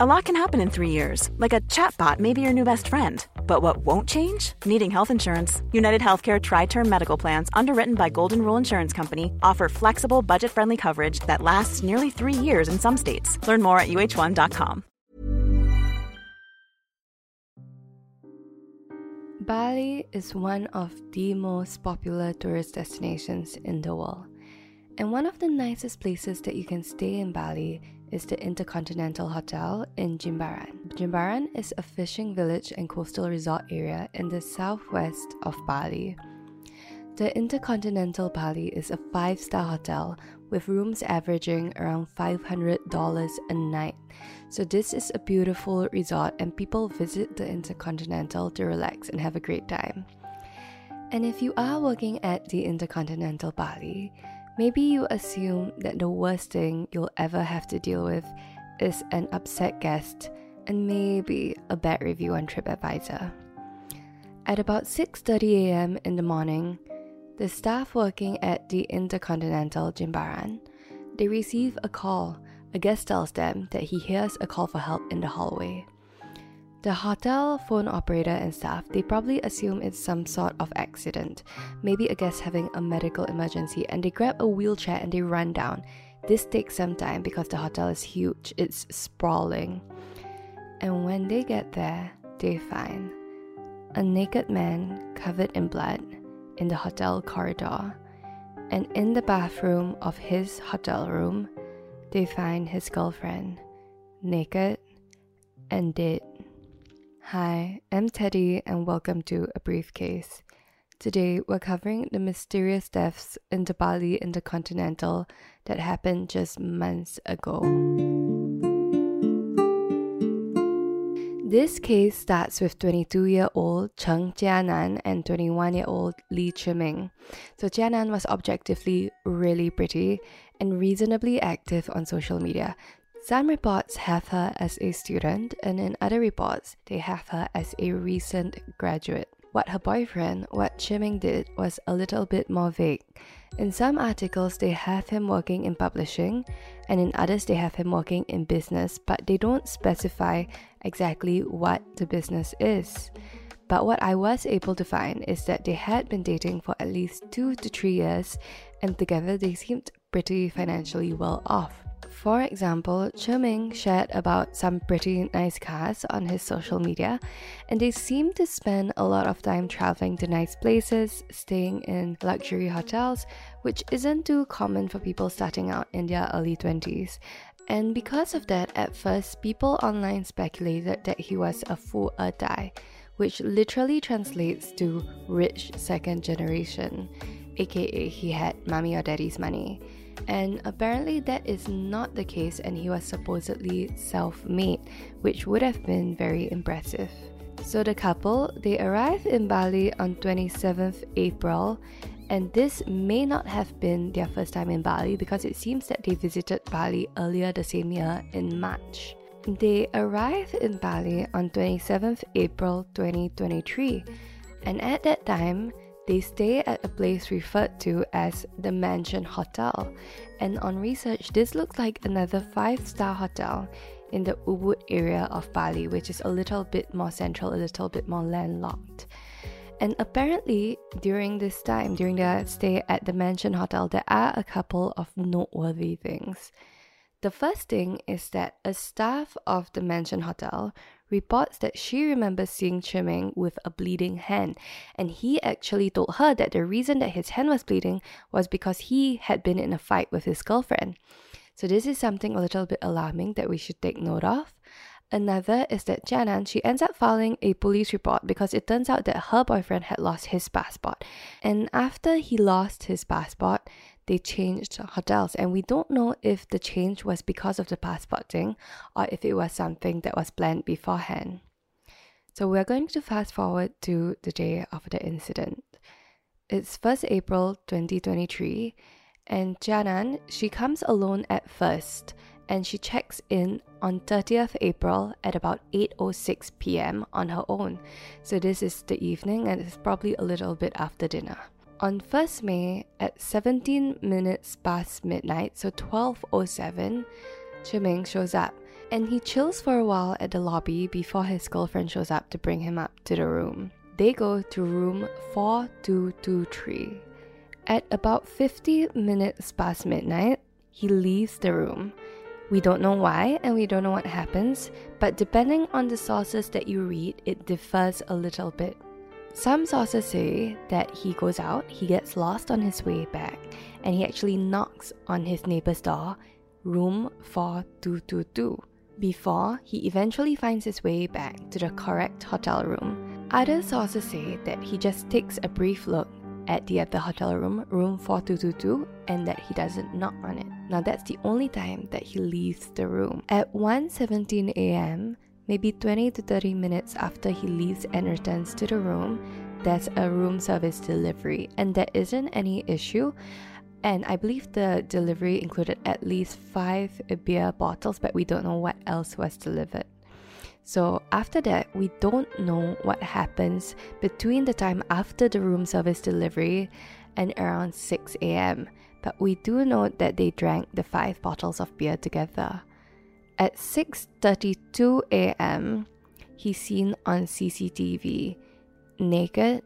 A lot can happen in three years, like a chatbot may be your new best friend. But what won't change? Needing health insurance. United Healthcare Tri Term Medical Plans, underwritten by Golden Rule Insurance Company, offer flexible, budget friendly coverage that lasts nearly three years in some states. Learn more at uhone.com. Bali is one of the most popular tourist destinations in the world. And one of the nicest places that you can stay in Bali is the Intercontinental Hotel in Jimbaran. Jimbaran is a fishing village and coastal resort area in the southwest of Bali. The Intercontinental Bali is a five star hotel with rooms averaging around $500 a night. So, this is a beautiful resort, and people visit the Intercontinental to relax and have a great time. And if you are working at the Intercontinental Bali, Maybe you assume that the worst thing you'll ever have to deal with is an upset guest and maybe a bad review on TripAdvisor. At about 6:30 a.m. in the morning, the staff working at the Intercontinental Jimbaran, they receive a call. A guest tells them that he hears a call for help in the hallway. The hotel phone operator and staff, they probably assume it's some sort of accident, maybe a guest having a medical emergency, and they grab a wheelchair and they run down. This takes some time because the hotel is huge, it's sprawling. And when they get there, they find a naked man covered in blood in the hotel corridor. And in the bathroom of his hotel room, they find his girlfriend, naked and dead. Hi, I'm Teddy, and welcome to A Briefcase. Today, we're covering the mysterious deaths in the Bali Intercontinental that happened just months ago. This case starts with 22 year old Cheng Jianan and 21 year old Li Chiming. So, Jianan was objectively really pretty and reasonably active on social media, some reports have her as a student, and in other reports, they have her as a recent graduate. What her boyfriend, what Chiming did, was a little bit more vague. In some articles, they have him working in publishing, and in others, they have him working in business, but they don't specify exactly what the business is. But what I was able to find is that they had been dating for at least two to three years, and together they seemed pretty financially well off. For example, Chiming shared about some pretty nice cars on his social media, and they seem to spend a lot of time traveling to nice places, staying in luxury hotels, which isn't too common for people starting out in their early 20s. And because of that, at first, people online speculated that he was a full a Dai, which literally translates to rich second generation, aka he had mommy or daddy's money and apparently that is not the case, and he was supposedly self made, which would have been very impressive. So the couple they arrived in Bali on 27th April and this may not have been their first time in Bali because it seems that they visited Bali earlier the same year in March. They arrived in Bali on 27th April 2023 and at that time they stay at a place referred to as the Mansion Hotel, and on research, this looks like another five star hotel in the Ubud area of Bali, which is a little bit more central, a little bit more landlocked. And apparently, during this time, during their stay at the Mansion Hotel, there are a couple of noteworthy things. The first thing is that a staff of the Mansion Hotel reports that she remembers seeing Chiming with a bleeding hand, and he actually told her that the reason that his hand was bleeding was because he had been in a fight with his girlfriend. So this is something a little bit alarming that we should take note of. Another is that Jianan, she ends up filing a police report because it turns out that her boyfriend had lost his passport. And after he lost his passport, they changed hotels. And we don't know if the change was because of the passport thing or if it was something that was planned beforehand. So we're going to fast forward to the day of the incident. It's 1st April 2023, and Jianan, she comes alone at first and she checks in on 30th April at about 8:06 p.m. on her own. So this is the evening and it's probably a little bit after dinner. On 1st May at 17 minutes past midnight, so 12:07, Chiming shows up And he chills for a while at the lobby before his girlfriend shows up to bring him up to the room. They go to room 4223. At about 50 minutes past midnight, he leaves the room. We don't know why and we don't know what happens, but depending on the sources that you read, it differs a little bit. Some sources say that he goes out, he gets lost on his way back, and he actually knocks on his neighbor's door, room 4222, before he eventually finds his way back to the correct hotel room. Other sources say that he just takes a brief look at the other hotel room, room 4222, and that he doesn't knock on it. Now that's the only time that he leaves the room. At 1:17 a.m., Maybe 20 to 30 minutes after he leaves and returns to the room, there's a room service delivery, and there isn't any issue. And I believe the delivery included at least five beer bottles, but we don't know what else was delivered. So after that, we don't know what happens between the time after the room service delivery and around 6 a.m. But we do know that they drank the five bottles of beer together. At 6:32 a.m., he's seen on CCTV naked,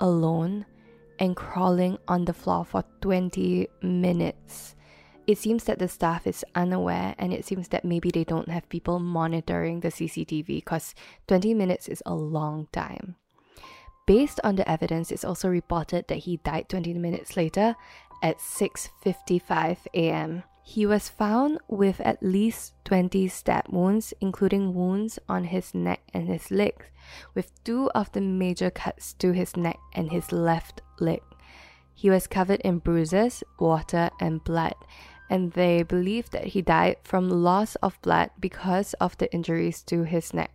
alone, and crawling on the floor for 20 minutes. It seems that the staff is unaware and it seems that maybe they don't have people monitoring the CCTV because 20 minutes is a long time. Based on the evidence, it's also reported that he died 20 minutes later at 6:55 a.m. He was found with at least 20 stab wounds, including wounds on his neck and his legs, with two of the major cuts to his neck and his left leg. He was covered in bruises, water, and blood, and they believe that he died from loss of blood because of the injuries to his neck.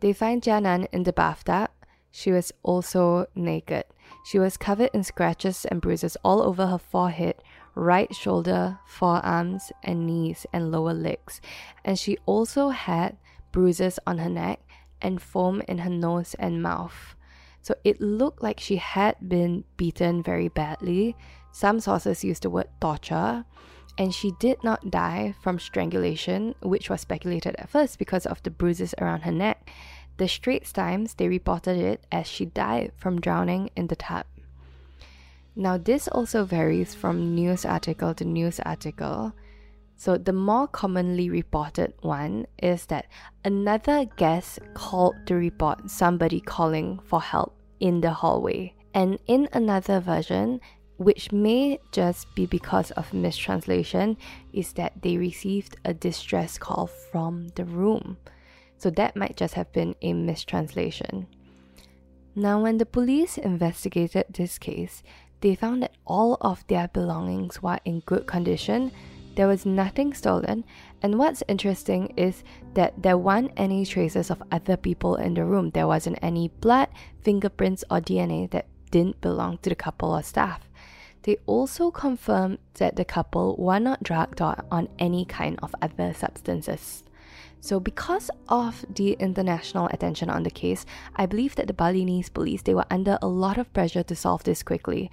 They find Jianan in the bathtub. She was also naked. She was covered in scratches and bruises all over her forehead, right shoulder, forearms, and knees and lower legs. And she also had bruises on her neck and foam in her nose and mouth. So it looked like she had been beaten very badly. Some sources use the word torture. And she did not die from strangulation, which was speculated at first because of the bruises around her neck. The Straits Times they reported it as she died from drowning in the tub. Now, this also varies from news article to news article. So, the more commonly reported one is that another guest called to report somebody calling for help in the hallway. And in another version, which may just be because of mistranslation, is that they received a distress call from the room. So, that might just have been a mistranslation. Now, when the police investigated this case, they found that all of their belongings were in good condition. There was nothing stolen, and what's interesting is that there weren't any traces of other people in the room. There wasn't any blood, fingerprints, or DNA that didn't belong to the couple or staff. They also confirmed that the couple were not drugged or on any kind of other substances. So because of the international attention on the case, I believe that the Balinese police they were under a lot of pressure to solve this quickly.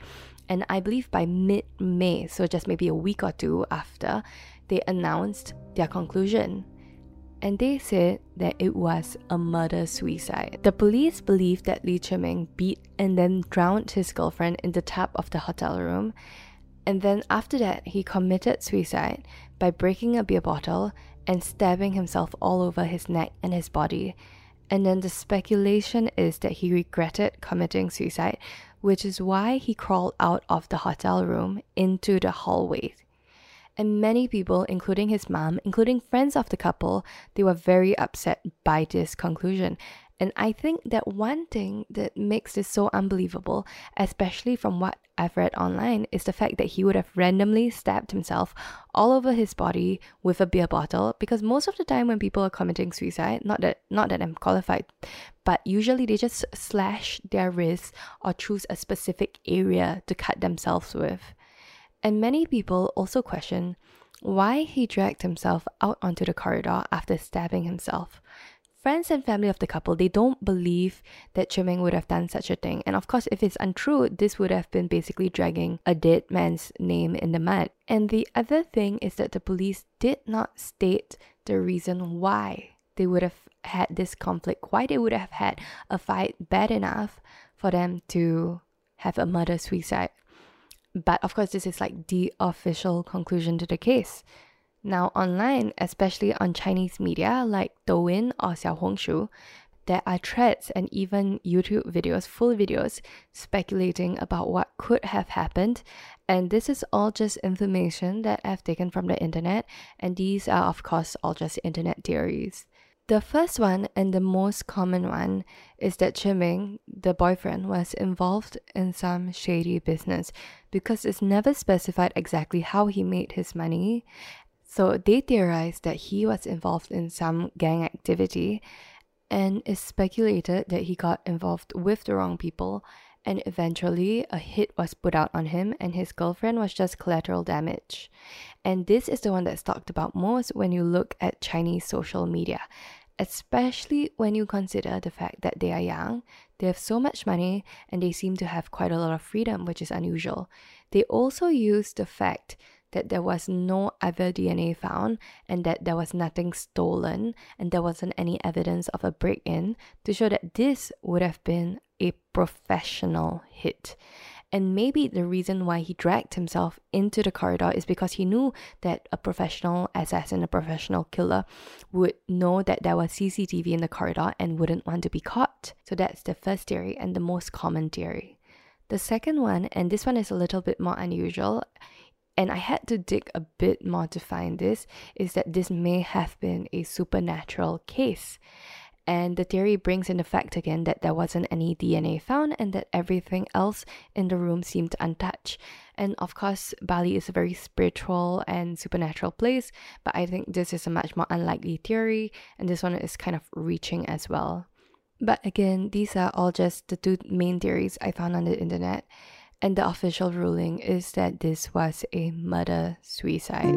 And I believe by mid-May, so just maybe a week or two after, they announced their conclusion. And they said that it was a murder suicide. The police believed that Li Chiming beat and then drowned his girlfriend in the tap of the hotel room. And then after that, he committed suicide by breaking a beer bottle and stabbing himself all over his neck and his body. And then the speculation is that he regretted committing suicide, which is why he crawled out of the hotel room into the hallway. And many people, including his mom, including friends of the couple, they were very upset by this conclusion. And I think that one thing that makes this so unbelievable, especially from what I've read online, is the fact that he would have randomly stabbed himself all over his body with a beer bottle. Because most of the time when people are committing suicide, not that not that I'm qualified, but usually they just slash their wrists or choose a specific area to cut themselves with. And many people also question why he dragged himself out onto the corridor after stabbing himself. Friends and family of the couple, they don't believe that Chiming would have done such a thing. And of course, if it's untrue, this would have been basically dragging a dead man's name in the mud. And the other thing is that the police did not state the reason why they would have had this conflict, why they would have had a fight bad enough for them to have a murder suicide. But of course, this is like the official conclusion to the case. Now, online, especially on Chinese media like Douyin or Xiaohongshu, there are threads and even YouTube videos, full videos, speculating about what could have happened. And this is all just information that I've taken from the internet, and these are, of course, all just internet theories. The first one and the most common one is that Chiming, the boyfriend, was involved in some shady business because it's never specified exactly how he made his money. So they theorized that he was involved in some gang activity and it's speculated that he got involved with the wrong people and eventually a hit was put out on him and his girlfriend was just collateral damage. And this is the one that's talked about most when you look at Chinese social media, especially when you consider the fact that they are young, they have so much money, and they seem to have quite a lot of freedom, which is unusual. They also use the fact that there was no other DNA found and that there was nothing stolen and there wasn't any evidence of a break in to show that this would have been a professional hit. And maybe the reason why he dragged himself into the corridor is because he knew that a professional assassin, a professional killer, would know that there was CCTV in the corridor and wouldn't want to be caught. So that's the first theory and the most common theory. The second one, and this one is a little bit more unusual, and I had to dig a bit more to find this, is that this may have been a supernatural case. And the theory brings in the fact again that there wasn't any DNA found and that everything else in the room seemed untouched. And of course, Bali is a very spiritual and supernatural place, but I think this is a much more unlikely theory, and this one is kind of reaching as well. But again, these are all just the two main theories I found on the internet and the official ruling is that this was a murder suicide.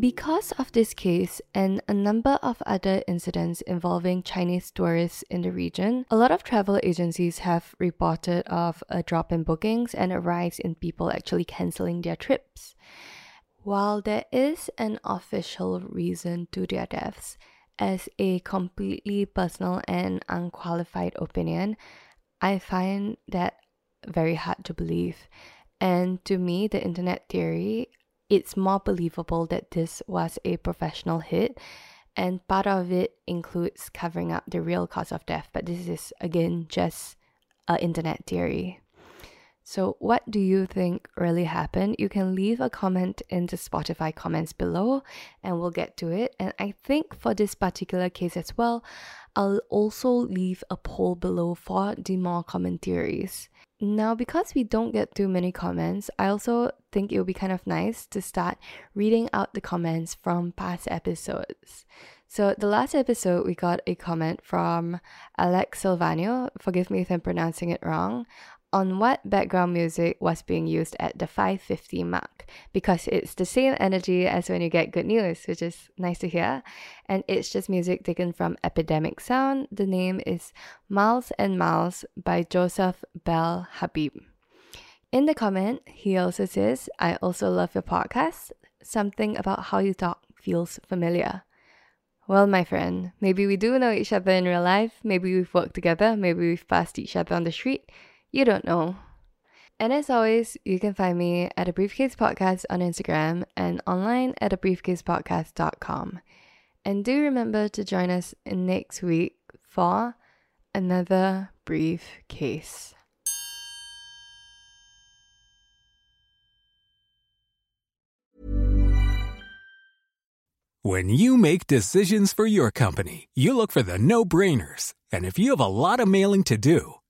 Because of this case and a number of other incidents involving Chinese tourists in the region, a lot of travel agencies have reported of a drop in bookings and a rise in people actually canceling their trips. While there is an official reason to their deaths, as a completely personal and unqualified opinion, I find that very hard to believe. And to me, the internet theory, it's more believable that this was a professional hit. And part of it includes covering up the real cause of death. But this is, again, just an internet theory. So, what do you think really happened? You can leave a comment in the Spotify comments below and we'll get to it. And I think for this particular case as well, I'll also leave a poll below for the more common theories. Now, because we don't get too many comments, I also think it would be kind of nice to start reading out the comments from past episodes. So, the last episode, we got a comment from Alex Silvano. Forgive me if I'm pronouncing it wrong on what background music was being used at the 550 mark because it's the same energy as when you get good news, which is nice to hear. And it's just music taken from Epidemic Sound. The name is Miles and Miles by Josef Bel Habib. In the comment, he also says, I also love your podcast. Something about how you talk feels familiar. Well, my friend, maybe we do know each other in real life. Maybe we've worked together. Maybe we've passed each other on the street. You don't know. And as always, you can find me at a briefcase podcast on Instagram and online at a briefcasepodcast.com. And do remember to join us next week for another briefcase. When you make decisions for your company, you look for the no brainers. And if you have a lot of mailing to do,